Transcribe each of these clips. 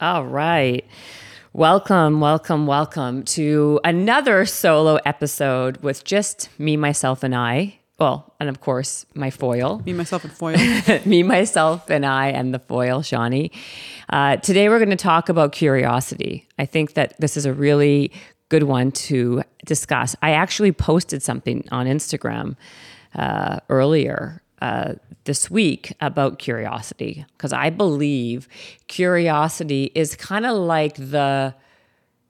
All right. Welcome, welcome, welcome to another solo episode with just me, myself, and I. Well, and of course, my foil. Me, myself, and foil. me, myself, and I, and the foil, Shawnee. Uh, today, we're going to talk about curiosity. I think that this is a really good one to discuss. I actually posted something on Instagram uh, earlier uh, this week about curiosity because I believe curiosity is kind of like the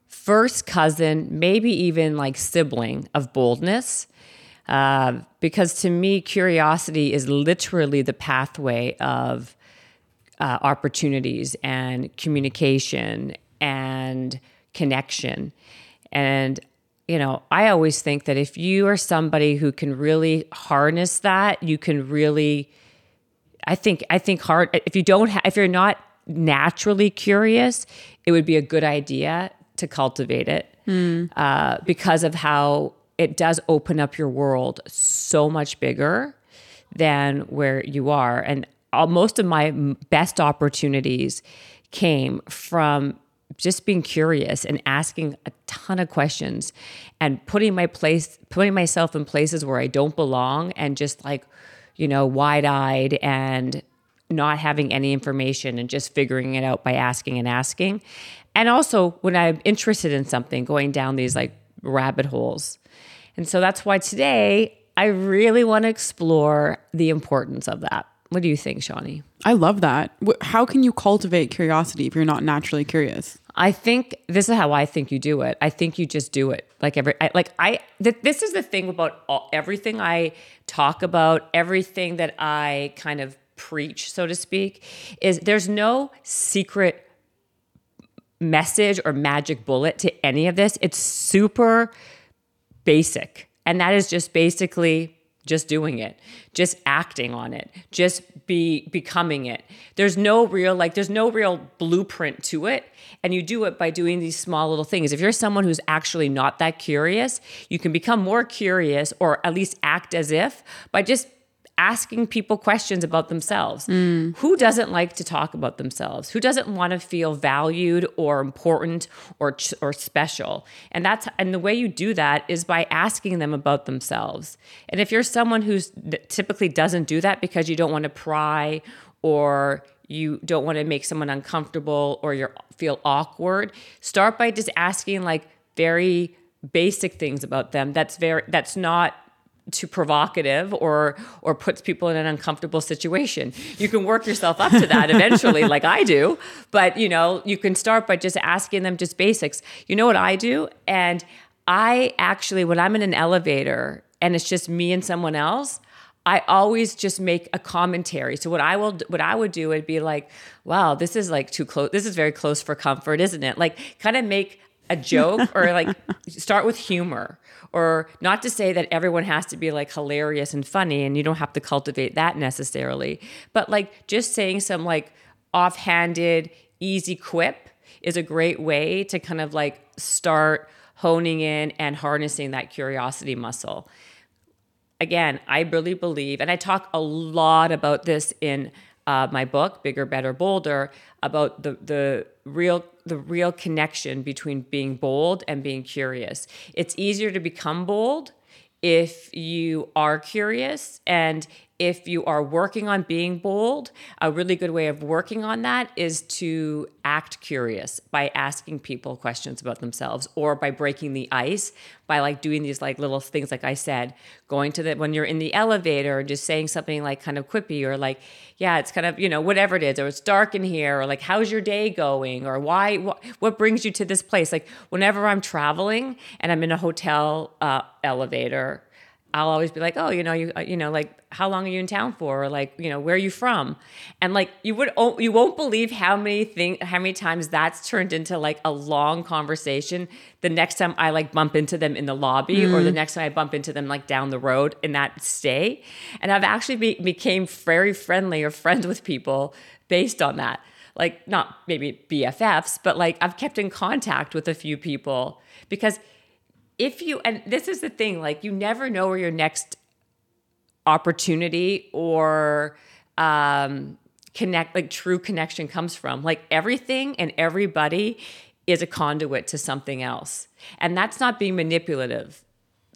first cousin, maybe even like sibling of boldness. Uh, because to me, curiosity is literally the pathway of uh, opportunities and communication and connection. And you know, I always think that if you are somebody who can really harness that, you can really I think I think hard if you don't ha- if you're not naturally curious, it would be a good idea to cultivate it mm. uh, because of how it does open up your world so much bigger than where you are. And all, most of my best opportunities came from just being curious and asking a ton of questions and putting my place putting myself in places where I don't belong and just like you know wide-eyed and not having any information and just figuring it out by asking and asking. And also when I'm interested in something going down these like rabbit holes. And so that's why today I really want to explore the importance of that. What do you think Shawnee? I love that. How can you cultivate curiosity if you're not naturally curious I think this is how I think you do it. I think you just do it like every I, like I. Th- this is the thing about all, everything I talk about, everything that I kind of preach, so to speak, is there's no secret message or magic bullet to any of this. It's super basic, and that is just basically just doing it, just acting on it, just be becoming it. There's no real like there's no real blueprint to it and you do it by doing these small little things. If you're someone who's actually not that curious, you can become more curious or at least act as if by just asking people questions about themselves. Mm. Who doesn't like to talk about themselves? Who doesn't want to feel valued or important or or special? And that's and the way you do that is by asking them about themselves. And if you're someone who's typically doesn't do that because you don't want to pry or you don't want to make someone uncomfortable or you feel awkward, start by just asking like very basic things about them that's very that's not too provocative or or puts people in an uncomfortable situation. You can work yourself up to that eventually like I do, but you know, you can start by just asking them just basics. You know what I do? And I actually when I'm in an elevator and it's just me and someone else, I always just make a commentary. So what I will what I would do would be like, wow, this is like too close. This is very close for comfort, isn't it? Like kind of make a joke or like start with humor or not to say that everyone has to be like hilarious and funny and you don't have to cultivate that necessarily but like just saying some like offhanded easy quip is a great way to kind of like start honing in and harnessing that curiosity muscle. Again i really believe and i talk a lot about this in uh, my book bigger better bolder about the the real the real connection between being bold and being curious. It's easier to become bold if you are curious and if you are working on being bold, a really good way of working on that is to act curious by asking people questions about themselves or by breaking the ice by like doing these like little things like I said, going to the when you're in the elevator just saying something like kind of quippy or like, yeah, it's kind of, you know, whatever it is, or it's dark in here, or like, how's your day going? Or why what, what brings you to this place? Like whenever I'm traveling and I'm in a hotel uh, elevator I'll always be like, oh, you know, you uh, you know, like how long are you in town for, or like, you know, where are you from? And like, you would you won't believe how many thing how many times that's turned into like a long conversation. The next time I like bump into them in the lobby, mm. or the mm. next time I bump into them like down the road in that stay, and I've actually be, became very friendly or friends with people based on that. Like not maybe BFFs, but like I've kept in contact with a few people because if you and this is the thing like you never know where your next opportunity or um, connect like true connection comes from. Like everything and everybody is a conduit to something else. And that's not being manipulative.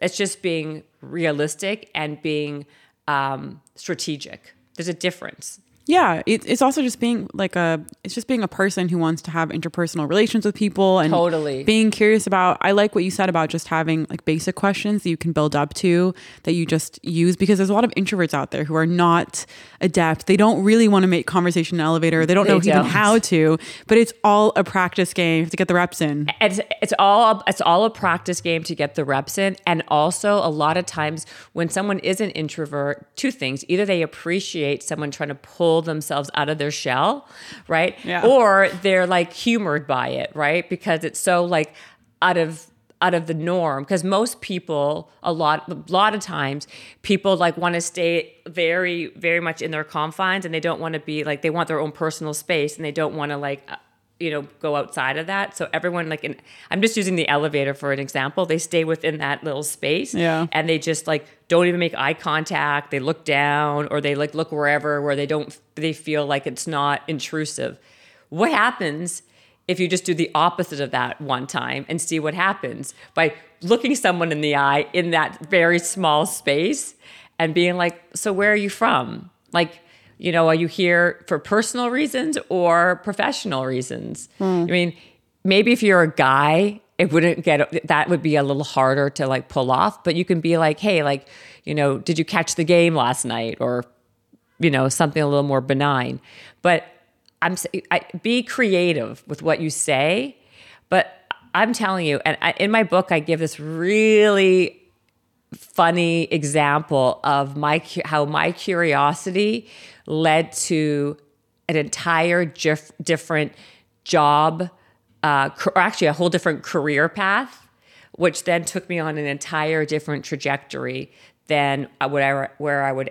It's just being realistic and being um, strategic. There's a difference. Yeah, it, it's also just being like a it's just being a person who wants to have interpersonal relations with people and Totally. being curious about. I like what you said about just having like basic questions that you can build up to that you just use because there's a lot of introverts out there who are not adept. They don't really want to make conversation in an elevator. They don't know They even don't. how to. But it's all a practice game. You have to get the reps in. it's it's all it's all a practice game to get the reps in and also a lot of times when someone is an introvert two things either they appreciate someone trying to pull themselves out of their shell right? Yeah. or they're like humored by it right? Because it's so like out of out of the norm. Because most people a lot a lot of times people like want to stay very very much in their confines and they don't want to be like they want their own personal space and they don't want to like you know go outside of that. So everyone like in i'm just using the elevator for an example. They stay within that little space Yeah. and they just like don't even make eye contact. They look down or they like look wherever where they don't they feel like it's not intrusive. What happens if you just do the opposite of that one time and see what happens? By looking someone in the eye in that very small space and being like so where are you from? Like you know are you here for personal reasons or professional reasons? Hmm. I mean maybe if you're a guy it wouldn't get that would be a little harder to like pull off but you can be like hey like you know did you catch the game last night? or you know something a little more benign. But i'm I, be creative with what you say but i'm telling you and I, in my book i give this really funny example of my how my curiosity led to an entire dif- different job uh, or actually a whole different career path which then took me on an entire different trajectory than I would where I would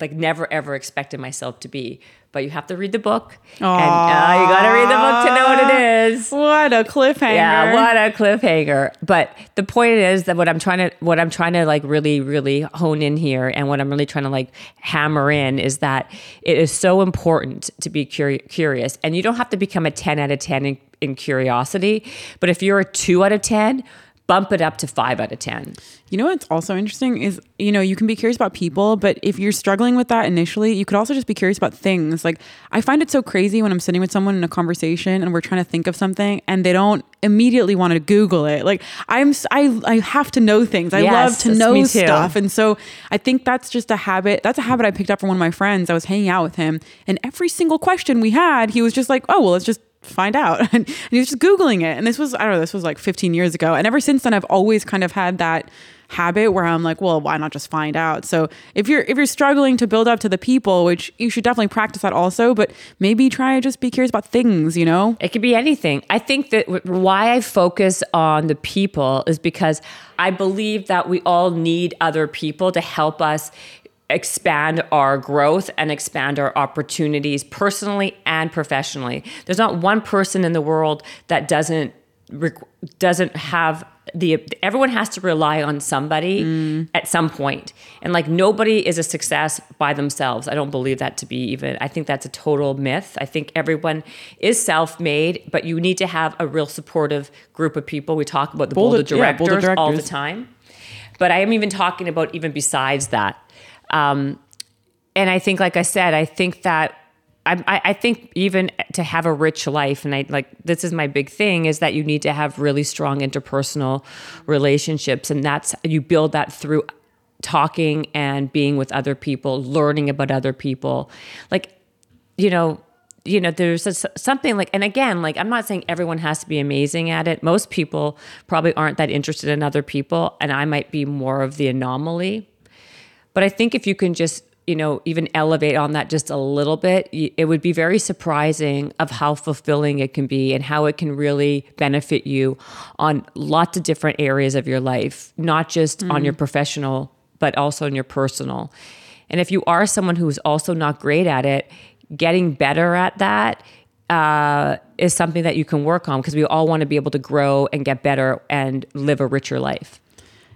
like never ever expected myself to be. But you have to read the book, and uh, you got to read the book to know what it is. What a cliffhanger. Yeah, what a cliffhanger. But the point is that what I'm trying to what I'm trying to like really really hone in here and what I'm really trying to like hammer in is that it is so important to be curi- curious and you don't have to become a 10 out of 10 in, in curiosity, but if you're a 2 out of 10, bump it up to 5 out of 10. You know what's also interesting is, you know, you can be curious about people, but if you're struggling with that initially, you could also just be curious about things. Like, I find it so crazy when I'm sitting with someone in a conversation and we're trying to think of something and they don't immediately want to Google it. Like, I'm, I, I have to know things. I Yes, love to know stuff. And so I think that's just a habit. That's a habit I picked up from one of my friends. I was hanging out with him and every single question we had, he was just like, oh, well, let's just find out. And, he was just Googling it. And this was, I don't know, this was like 15 years ago. And ever since then, I've always kind of had that habit where I'm like, well, why not just find out? So if you're if you're struggling to build up to the people, which you should definitely practice that also, but maybe try to just be curious about things, you know? It could be anything. I think that why I focus on the people is because I believe that we all need other people to help us expand our growth and expand our opportunities personally and professionally. There's not one person in the world that doesn't doesn't have the everyone has to rely on somebody mm. at some point. And like nobody is a success by themselves. I don't believe that to be even i think that's a total myth. I think everyone is self-made but you need to have a real supportive group of people. We talk about the Board of of- yeah, directors, all the time. But i am even talking about even besides that um, and I think, like I said, I think that I, I think even to have a rich life, and I like this is my big thing, is that you need to have really strong interpersonal relationships, and that's you build that through talking and being with other people, learning about other people, like you know. You know, there's a, something like, and again, like, I'm not saying everyone has to be amazing at it. Most people probably aren't that interested in other people, and I might be more of the anomaly. But I think if you can just, you know, even elevate on that just a little bit, it would be very surprising of how fulfilling it can be and how it can really benefit you on lots of different areas of your life, not just on your professional, but also in your personal. And if you are someone who's also not great at it, getting better at that uh, is something that you can work on because we all want to be able to grow and get better and live a richer life.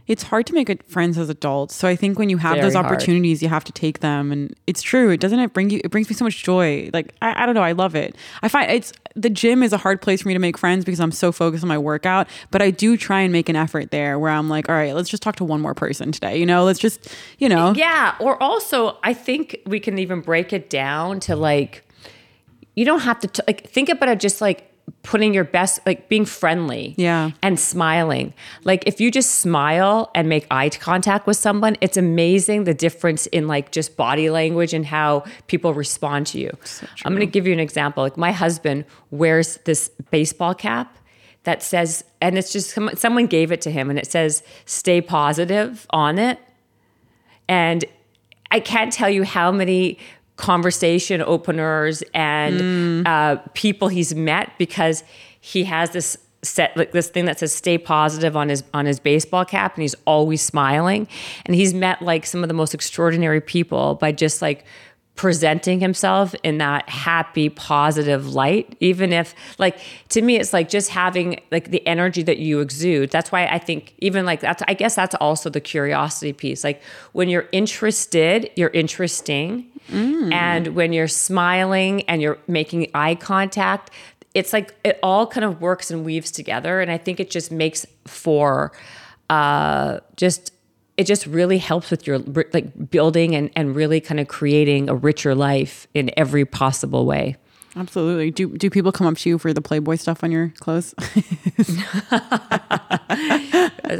It's hard to make it friends as adults. So I think when you have Very those hard. opportunities, you have to take them. And it's true. It doesn't it bring you. It brings me so much joy. Like I, I don't know. I love it. I find it's the gym is a hard place for me to make friends because I'm so focused on my workout. But I do try and make an effort there where I'm like, all right, let's just talk to one more person today. You know, let's just you know. Yeah. Or also, I think we can even break it down to like, you don't have to, t- like, think about it just like putting your best, like being friendly. Yeah. And smiling. Like, if you just smile and make eye contact with someone, it's amazing the difference in like just body language and how people respond to you. I'm going to give you an example. Like, my husband wears this baseball cap that says, and it's just someone gave it to him and it says, stay positive on it. And I can't tell you how many conversation openers and uh, people he's met because he has this set like this thing that says stay positive on his on his baseball cap and he's always smiling. And he's met like some of the most extraordinary people by just like presenting himself in that happy positive light even if like to me it's like just having like the energy that you exude. That's why i think even like that's i guess that's also the curiosity piece. Like when you're interested you're interesting and when you're smiling and you're making eye contact it's like it all kind of works and weaves together and i think it just makes for uh just it just really helps with your like building and, and really kind of creating a richer life in every possible way. Absolutely. Do do people come up to you for the Playboy stuff on your clothes?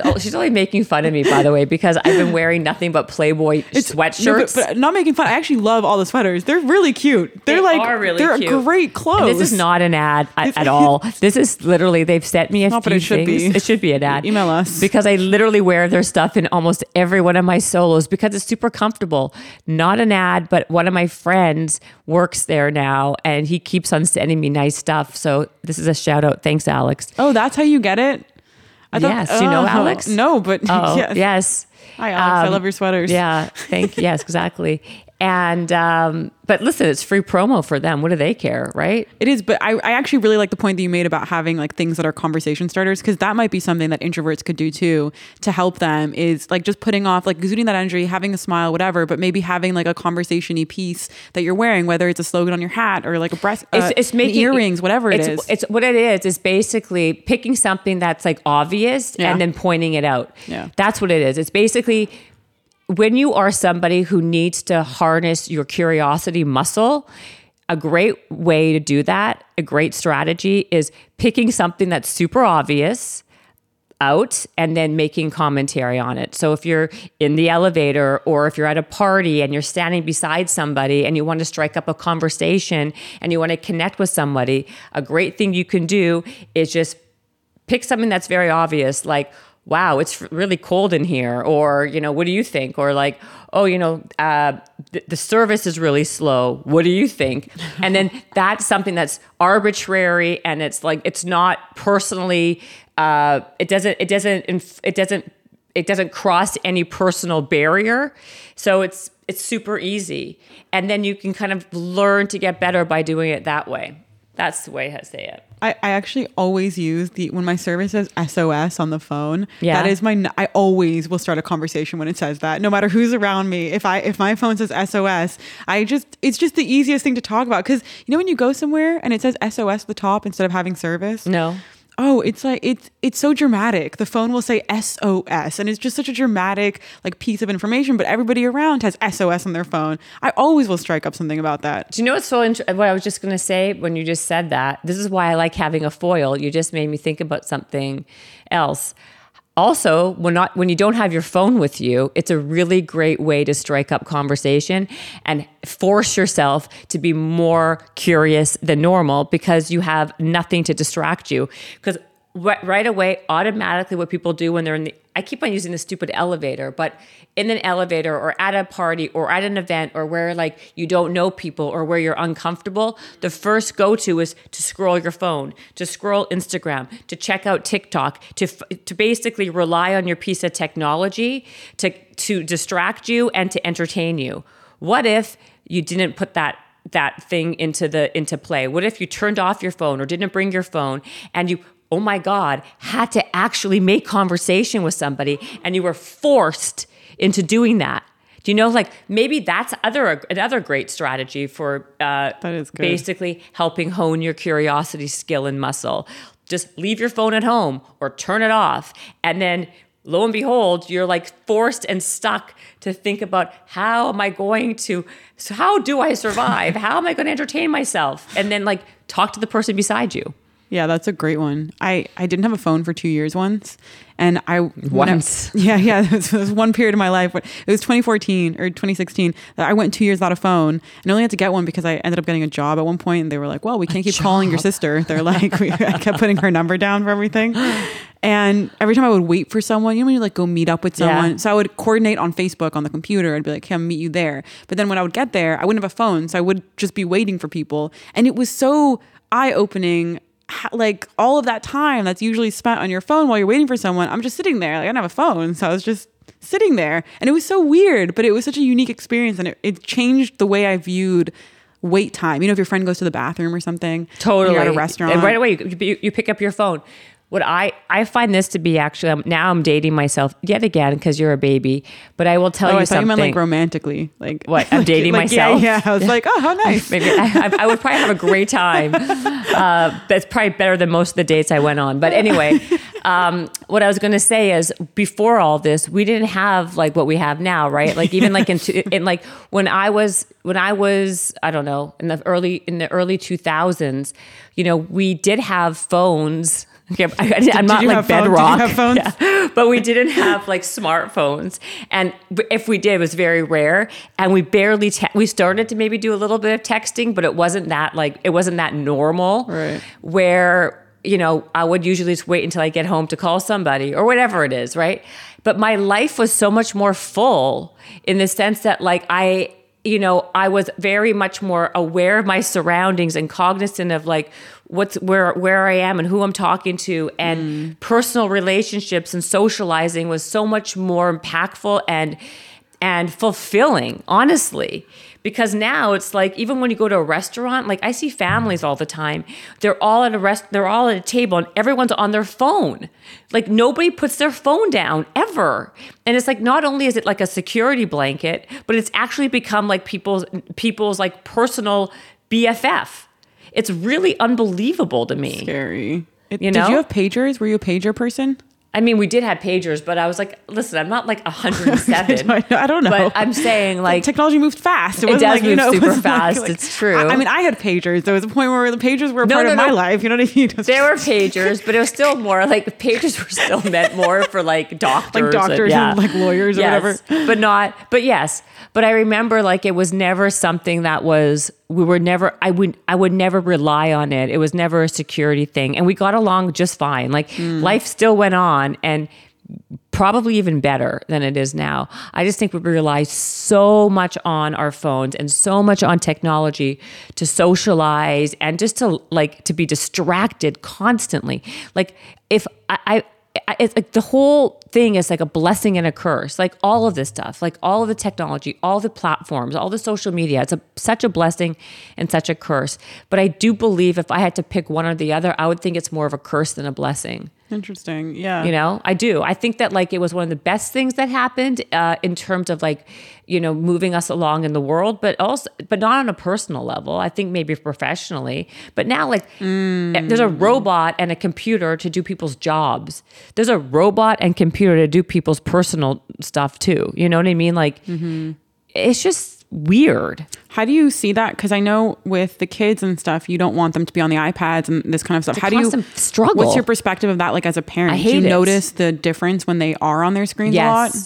Oh, She's only making fun of me, by the way, because I've been wearing nothing but Playboy sweatshirts. No, but, but not making fun. I actually love all the sweaters. They're really cute. They're They like are really they're cute. great clothes. And this is not an ad at, at all. This is literally they've sent me a Not, few but it should things. be. It should be an ad. Email us. because I literally wear their stuff in almost every one of my solos because it's super comfortable. Not an ad, but one of my friends works there now, and he keeps on sending me nice stuff. So this is a shout out. Thanks, Alex. Oh, that's how you get it. I Yes. Do you know oh, Alex? No, but Oh yes. yes. Hi, Alex. I Um, love your sweaters. Yeah, thank yes, exactly. And um, but listen, it's free promo for them. What do they care, right? It is, but I, I actually really like the point that you made about having like things that are conversation starters because that might be something that introverts could do too to help them is like just putting off like exuding that energy, having a smile, whatever, but maybe having like a conversationy piece that you're wearing, whether it's a slogan on your hat or like a breast, uh, It's, it's making earrings, whatever it it's, is. It's what it is. Is basically picking something that's like obvious Yeah. and then pointing it out. Yeah. that's what it is. It's basically when you are somebody who needs to harness your curiosity muscle. A great way to do that, a great strategy is picking something that's super obvious out and then making commentary on it. So if you're in the elevator or if you're at a party and you're standing beside somebody and you want to strike up a conversation and you want to connect with somebody, a great thing you can do is just pick something that's very obvious like wow it's really cold in here or you know what do you think? Or like oh you know uh, th- the service is really slow. What do you think? And then that's something that's arbitrary and it's like it's not personally uh, it doesn't it doesn't inf- it doesn't it doesn't cross any personal barrier. So it's it's super easy. And then you can kind of learn to get better by doing it that way. That's the way i say it I, I actually always use the when my service says SOS on the phone. Yeah. That is my I always will start a conversation when it says that. No matter who's around me. If I if my phone says SOS, I just it's just the easiest thing to talk about cuz you know when you go somewhere and it says SOS at the top instead of having service? no Oh, it's like it's it's so dramatic. The phone will say SOS and it's just such a dramatic like piece of information, but everybody around has SOS on their phone. I always will strike up something about that. Do you know what's so what I was just to say when you just said that? This is why I like having a foil. You just made me think about something else. Also, when not when you don't have your phone with you, it's a really great way to strike up conversation and force yourself to be more curious than normal because you have nothing to distract you. Because right, right away, automatically, what people do when they're in the I keep on using the stupid elevator, but in an elevator or at a party or at an event or where like you don't know people or where you're uncomfortable, the first go to is to scroll your phone, to scroll Instagram, to check out TikTok, to to basically rely on your piece of technology to to distract you and to entertain you. What if you didn't put that that thing into the into play? What if you turned off your phone or didn't bring your phone and you oh my God, had to actually make conversation with somebody and you were forced into doing that. Do you know, like maybe that's other another great strategy for uh, That is good. basically helping hone your curiosity skill and muscle. Just leave your phone at home or turn it off, and then lo and behold, you're like forced and stuck to think about how am I going to, so how do I survive? how am I going to entertain myself? And then like talk to the person beside you. Yeah, that's a great one. I, I didn't have a phone for two years once. And I Once. I- yeah, yeah. There was, there was one period of my life. It was 2014 or 2016 that I went two years without a phone and I only had to get one because I ended up getting a job at one point and they were like, well, we can't keep calling your sister. They're like, we, I kept putting her number down for everything. And every time I would wait for someone, you know, when you like go meet up with Yeah. someone. So I would coordinate on Facebook on the computer. I'd be like, okay, I'll meet you there. But then when I would get there, I wouldn't have a phone. So I would just be waiting for people. And it was so eye opening like all of that time that's usually spent on your phone while you're waiting for someone, I'm just sitting there. Like I don't have a phone, so I was just sitting there, and it was so weird, but it was such a unique experience, and it, it changed the way I viewed wait time. You know, if your friend goes to the bathroom or something, Totally. at a restaurant, And right away, you, you, you pick up your phone. What I, I find this to be actually, um, now I'm dating myself yet again because you're a baby, but I will tell Oh, you I thought you something. meant like romantically, like What, I'm dating like, myself? Yeah, yeah. I was like, oh, how nice. Maybe I, I, I would probably have a great time. Uh, that's probably better than most of the dates I went on. But anyway, um, what I was going to say is before all this, we didn't have like what we have now, right? Like even like in, two- in like when I was when I was I don't know in the early in the early two thousands, you know, we did have phones. Okay, I, am not like have phones? Did you bedrock, have phones? Yeah. but we didn't have like smartphones, and if we did, it was very rare. And we barely te- we started to maybe do a little bit of texting, but it wasn't that like it wasn't that normal. Right. Where you know I would usually just wait until I get home to call somebody or whatever it is, right? But my life was so much more full in the sense that like I you know i was very much more aware of my surroundings and cognizant of like what's where where i am and who i'm talking to. And mm. personal relationships and socializing was so much more impactful and and fulfilling honestly because now it's like even when you go to a restaurant like i see families all the time they're all at a rest they're all at a table and everyone's on their phone like nobody puts their phone down ever and it's like not only is it like a security blanket but it's actually become like people's people's like personal bff it's really unbelievable to me Scary. It- You Did you have pagers? Were you a pager person? I mean, we did have pagers, but I was like, listen, I'm not like 107. I I don't know. But I'm saying like technology moved fast. It wasn't does like, you move know, super wasn't fast. It's true. I, I mean, I had pagers. There was a point where the pagers were a No, part no, of my life. You know what I mean? there were pagers, but it was still more like the pagers were still meant more for like doctors, Like doctors and, like, lawyers or whatever. But not, but yes. But I remember like it was never something that was we were never I would I would never rely on it. It was never a security thing, and we got along just fine. Like Hmm. life still went on, and probably even better than it is now. I just think we rely so much on our phones and so much on technology to socialize and just to like to be distracted constantly. Like if I I- it's like the whole thing is like a blessing and a curse. Like all of this stuff, like all of the technology, all the platforms, all the social media. It's a such a blessing and such a curse. But I do believe if I had to pick one or the other, I would think it's more of a curse than a blessing. Interesting. Yeah. You know, I do. I think that like it was one of the best things that happened uh, in terms of like, you know, moving us along in the world, but also, but not on a personal level. I think maybe professionally. But now, like, eh, there's a mm. robot and a computer to do people's jobs. There's a robot and computer to do people's personal stuff too. You know what I mean? Like, mm-hmm. it's just weird. How do you see that? Because I know with the kids and stuff, you don't want them to be on the iPads and this kind of stuff. How do you struggle. What's your perspective of that? Like as a parent, I do you it. notice the difference when they are on their screens a lot?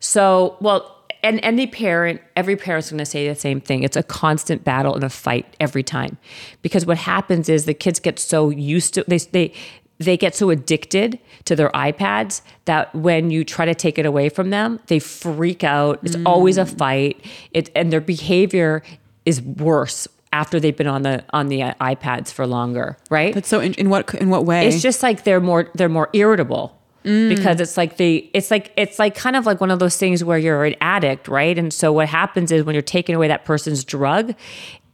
So, well, and any parent, every parent's going to say the same thing. It's a constant battle and a fight every time, because what happens is the kids get so used to they they they get so addicted to their iPads that when you try to take it away from them, they freak out. It's always a mm. fight. It and their behavior is worse after they've been on the on the iPads for longer, right? That's so in, in what in what way? it's just like they're more they're more irritable mm. because it's like they it's like it's like kind of like one of those things where you're an addict right and so what happens is when you're taking away that person's drug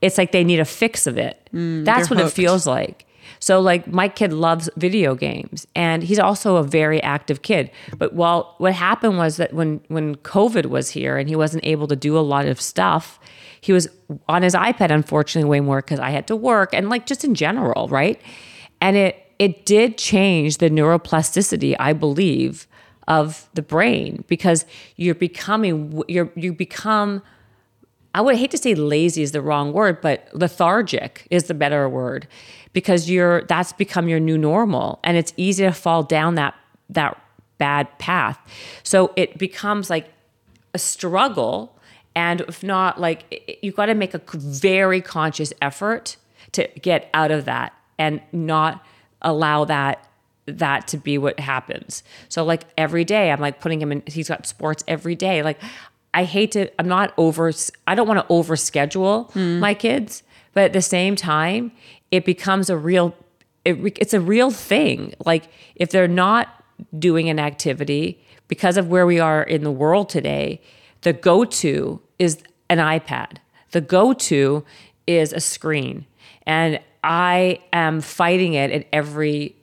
it's like they need a fix of it mm, that's they're what it feels like So like my kid loves video games and he's also a very active kid. But while what happened was that when when COVID was here and he wasn't able to do a lot of stuff, he was on his iPad unfortunately way more cuz I had to work and like just in general, right? And it it did change the neuroplasticity, I believe, of the brain because you're becoming you're you become I would hate to say lazy is the wrong word, but lethargic is the better word because you're that's become your new normal and it's easy to fall down that that bad path. So it becomes like a struggle and if not like you've got to make a very conscious effort to get out of that and not allow that that to be what happens. So like every day I'm like putting him in he's got sports every day. Like I hate to I'm not over I don't want to over schedule Hmm. my kids, but at the same time it becomes a real it, it's a real thing. Like if they're not doing an activity because of where we are in the world today, the go-to is an iPad. The go-to is a screen. And I am fighting it at every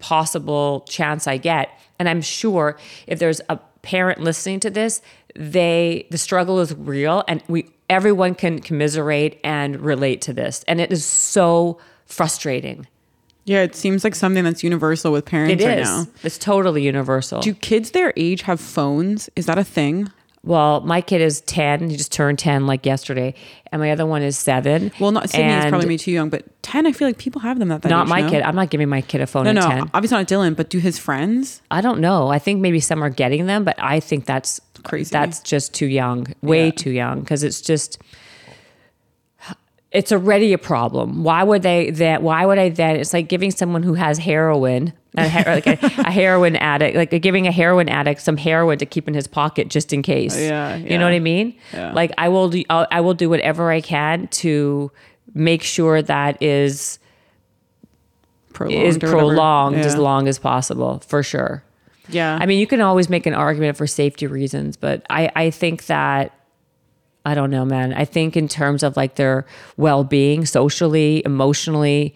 possible chance I get. And I'm sure if there's a parent listening to this, they the struggle is real and we everyone can commiserate and relate to this. And it is so frustrating. Yeah, it seems like something that's universal with It parents right is. now. It's totally universal. Do kids their age have phones? Is that a thing? Well, my kid is 10. He just turned 10 like yesterday. And my other one is seven. Well, not Sydney is probably me too young, but ten, I feel like people have them at that Not age, my no? kid. I'm not giving my kid a phone No, no, 10. obviously not Dylan, but do his friends? I don't know. I think maybe some are getting them, but I think that's Crazy. That's just too young, way Yeah. too young, because it's just it's already a problem. Why would they that? Why would I then? It's like giving someone who has heroin, a, like a, a heroin addict, like giving a heroin addict some heroin to keep in his pocket just in case. Yeah, you know what I mean. Yeah. Like I will, do, I'll, I will do whatever I can to make sure that is Prolonged is prolonged as long as possible, for sure. Yeah. I mean, you can always make an argument for safety reasons, but I, I think that I don't know, man. I think in terms of like their well being, socially, emotionally,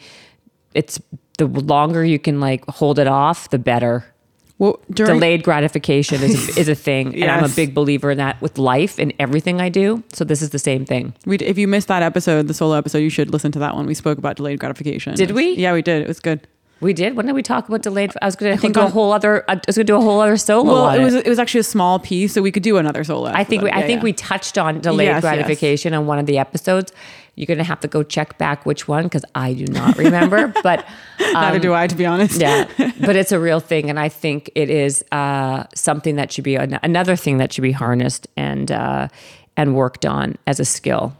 it's the longer you can like hold it off, the better. well, during Delayed gratification is a, is a thing, and I'm a big believer in that with life and everything I do. So this is the same thing. we, if you missed that episode, the solo episode, you should listen to that one. We spoke about delayed gratification. Did we? Yeah, we did. It was good. We did. When did we talk about delayed? I was going to think do a whole other. I was going to do a whole other solo. Well, on it was it was actually a small piece, so we could do another solo. I think we, episode. I think yeah. we touched on delayed Yes, yes. gratification on one of the episodes. You're gonna have to go check back which one because I do not remember. but Neither do I, to be honest. yeah, but it's a real thing, and I think it is uh, something that should be an- another thing that should be harnessed and uh, and worked on as a skill.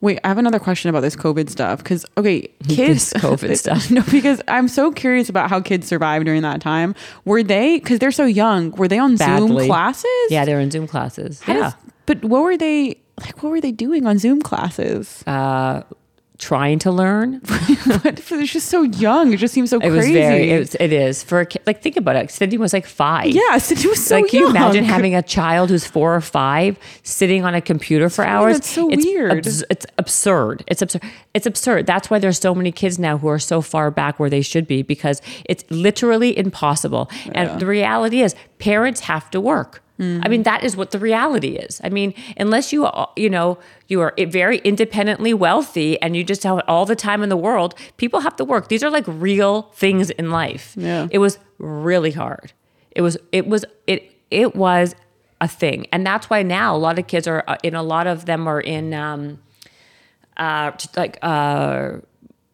Wait, I have another question about this COVID stuff. Because okay, kids This COVID stuff. No, because I'm so curious about how kids survived during that time. Were they? Because they're so young. Were they on Zoom classes? Yeah, they're in Zoom classes. How yeah, does- but what were they like? What were they doing on Zoom classes? Uh, trying to learn. but they're just so young. It just seems so It crazy. was very. It, was, it is for a kid. Like think about it. Cindy was like five. yeah, Cindy was so like, can you imagine having a child who's four or five sitting on a computer for Yeah, hours? that's so it's weird. abs- it's absurd. It's absurd. It's absurd. That's why there's so many kids now who are so far back where they should be because it's literally impossible. And the reality is, parents have to work. Mm-hmm. I mean, that is what the reality is. I mean, unless you, are, you know, you are very independently wealthy and you just have all the time in the world, people have to work. These are like real things in life. Yeah. It was really hard. It was it was it it was a thing. And that's why now a lot of kids are uh, in a lot of them are in um uh like uh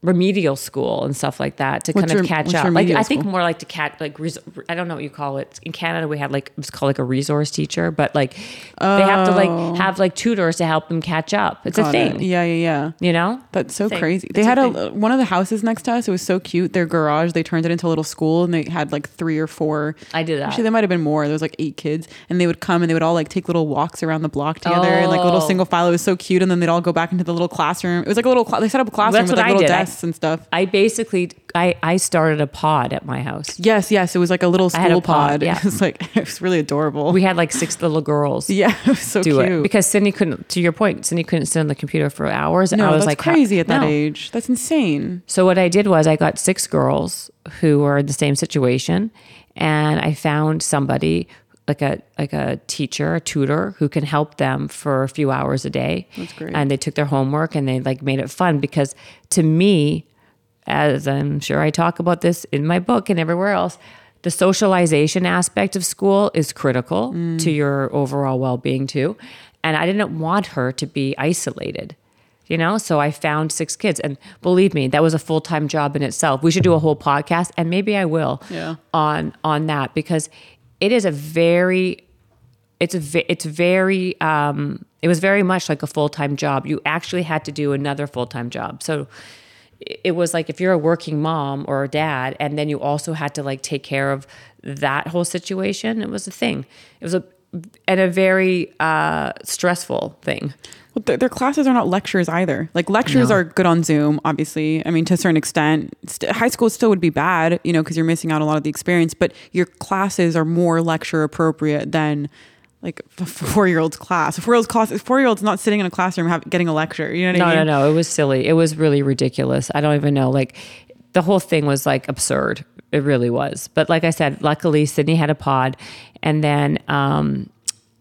remedial school and stuff like that to What's kind of rem- catch up. Like remedial I think school? more like to catch like res- I don't know what you call it. In Canada we had like it was called like a resource teacher, but like they have to like oh. have like tutors to help them catch up. It's a Oh. Got thing. it. Yeah, yeah, yeah. You know? That's so Thing. crazy. They a had a, thing. one of the houses next to us. It was so cute. Their garage, they turned it into a little school, and they had like three or four. I did that. Actually, there might have been more. There was like eight kids, and they would come and they would all like take little walks around the block together, and like a little Oh. single file. It was so cute, and then they'd all go back into the little classroom. It was like a little. Cl- they set up a classroom That's with what like I little did. I, desks. Guests and stuff. I basically I I started a pod at my house. Yes, yes. It was like a little had a school pod, pod. yeah. It was like it was really adorable. We had like six little girls. yeah, it so do cute. it because Cindy couldn't. To your point, Cindy couldn't sit on the computer for hours. and no, I was that's like crazy at that no. age. That's insane. So what I did was I got six girls who were in the same situation, and I found somebody like a like a teacher, a tutor who can help them for a few hours a day. That's great. And they took their homework and they like made it fun because to me, as I'm sure I talk about this in my book and everywhere else, the socialization aspect of school is critical mm. to your overall well-being too. And I didn't want her to be isolated you know so i found six kids and believe me that was a full-time job in itself we should do a whole podcast and maybe i will Yeah. on on that because it is a very it's a it's very um it was very much like a full-time job. You actually had to do another full-time job. So it it was like if you're a working mom or a dad and then you also had to like take care of that whole situation it was a thing. It was a and a very uh stressful thing Well, their, their classes are not lectures either. Like lectures No. are good on Zoom, obviously. I mean, to a certain extent, St- high school still would be bad, you know, because you're missing out a lot of the experience. But your classes are more lecture appropriate than like a four year old's class. A four year old's class, four year old's not sitting in a classroom have, getting a lecture. You know what No, I mean? no, mean? no. It was silly. It was really ridiculous. I don't even know. Like the whole thing was like absurd. It really was. But like I said, luckily Sydney had a pod, and then um,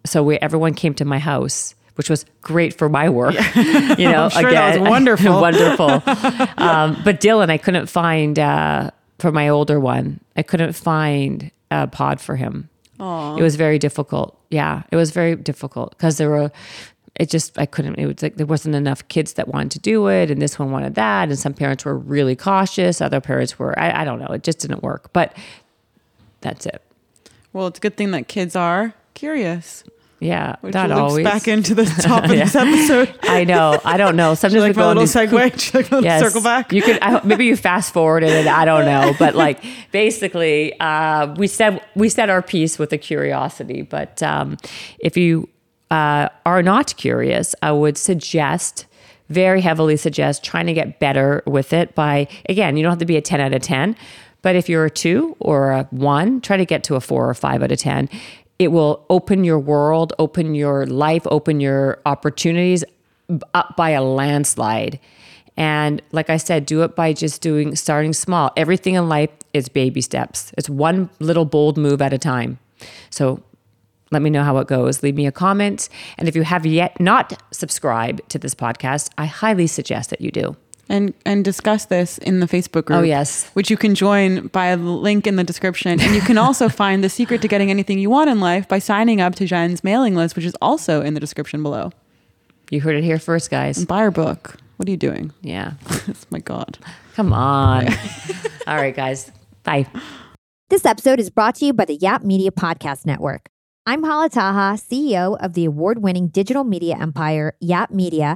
so we everyone came to my house. Which was great for my work, you know. Sure that was wonderful. wonderful. Um, but Dylan, I couldn't find uh, for my older one. I couldn't find a pod for him. It was very difficult. Yeah, it was very difficult because there were. It just I couldn't. It was like there wasn't enough kids that wanted to do it, and this one wanted that, and some parents were really cautious. Other parents were. I, I don't know. It just didn't work. But that's it. Well, it's a good thing that kids are curious, Yeah, which not always. back into the top of this episode. I know. I don't know. Sometimes like we my go on little these segue, I go Yes. circle back. You could I, maybe you fast forwarded it. I don't know, but like basically, uh, we said we said our piece with a curiosity. But um, if you uh, are not curious, I would suggest very heavily suggest trying to get better with it by again you don't have to be a 10 out of 10 but if you're a 2 or a 1 try to get to a 4 or 5 out of 10 it will open your world open your life open your opportunities up by a landslide and like I said, do it by just doing starting small. Everything in life is baby steps. It's one little bold move at a time. So let me know how it goes. Leave me a comment. And if you have yet not subscribed to this podcast, I highly suggest that you do. And and discuss this in the Facebook oh, group. Oh, yes. which you can join by a link in the description, and you can also find the secret to getting anything you want in life by signing up to Jen's mailing list, which is also in the description below. You heard it here first, guys. Buy our book. What are you doing? Yeah. oh my god. Come on. All right, guys. Bye. This episode is brought to you by the Yap Media Podcast Network. I'm Hala Taha, CEO of the award winning digital media empire, Yap Media,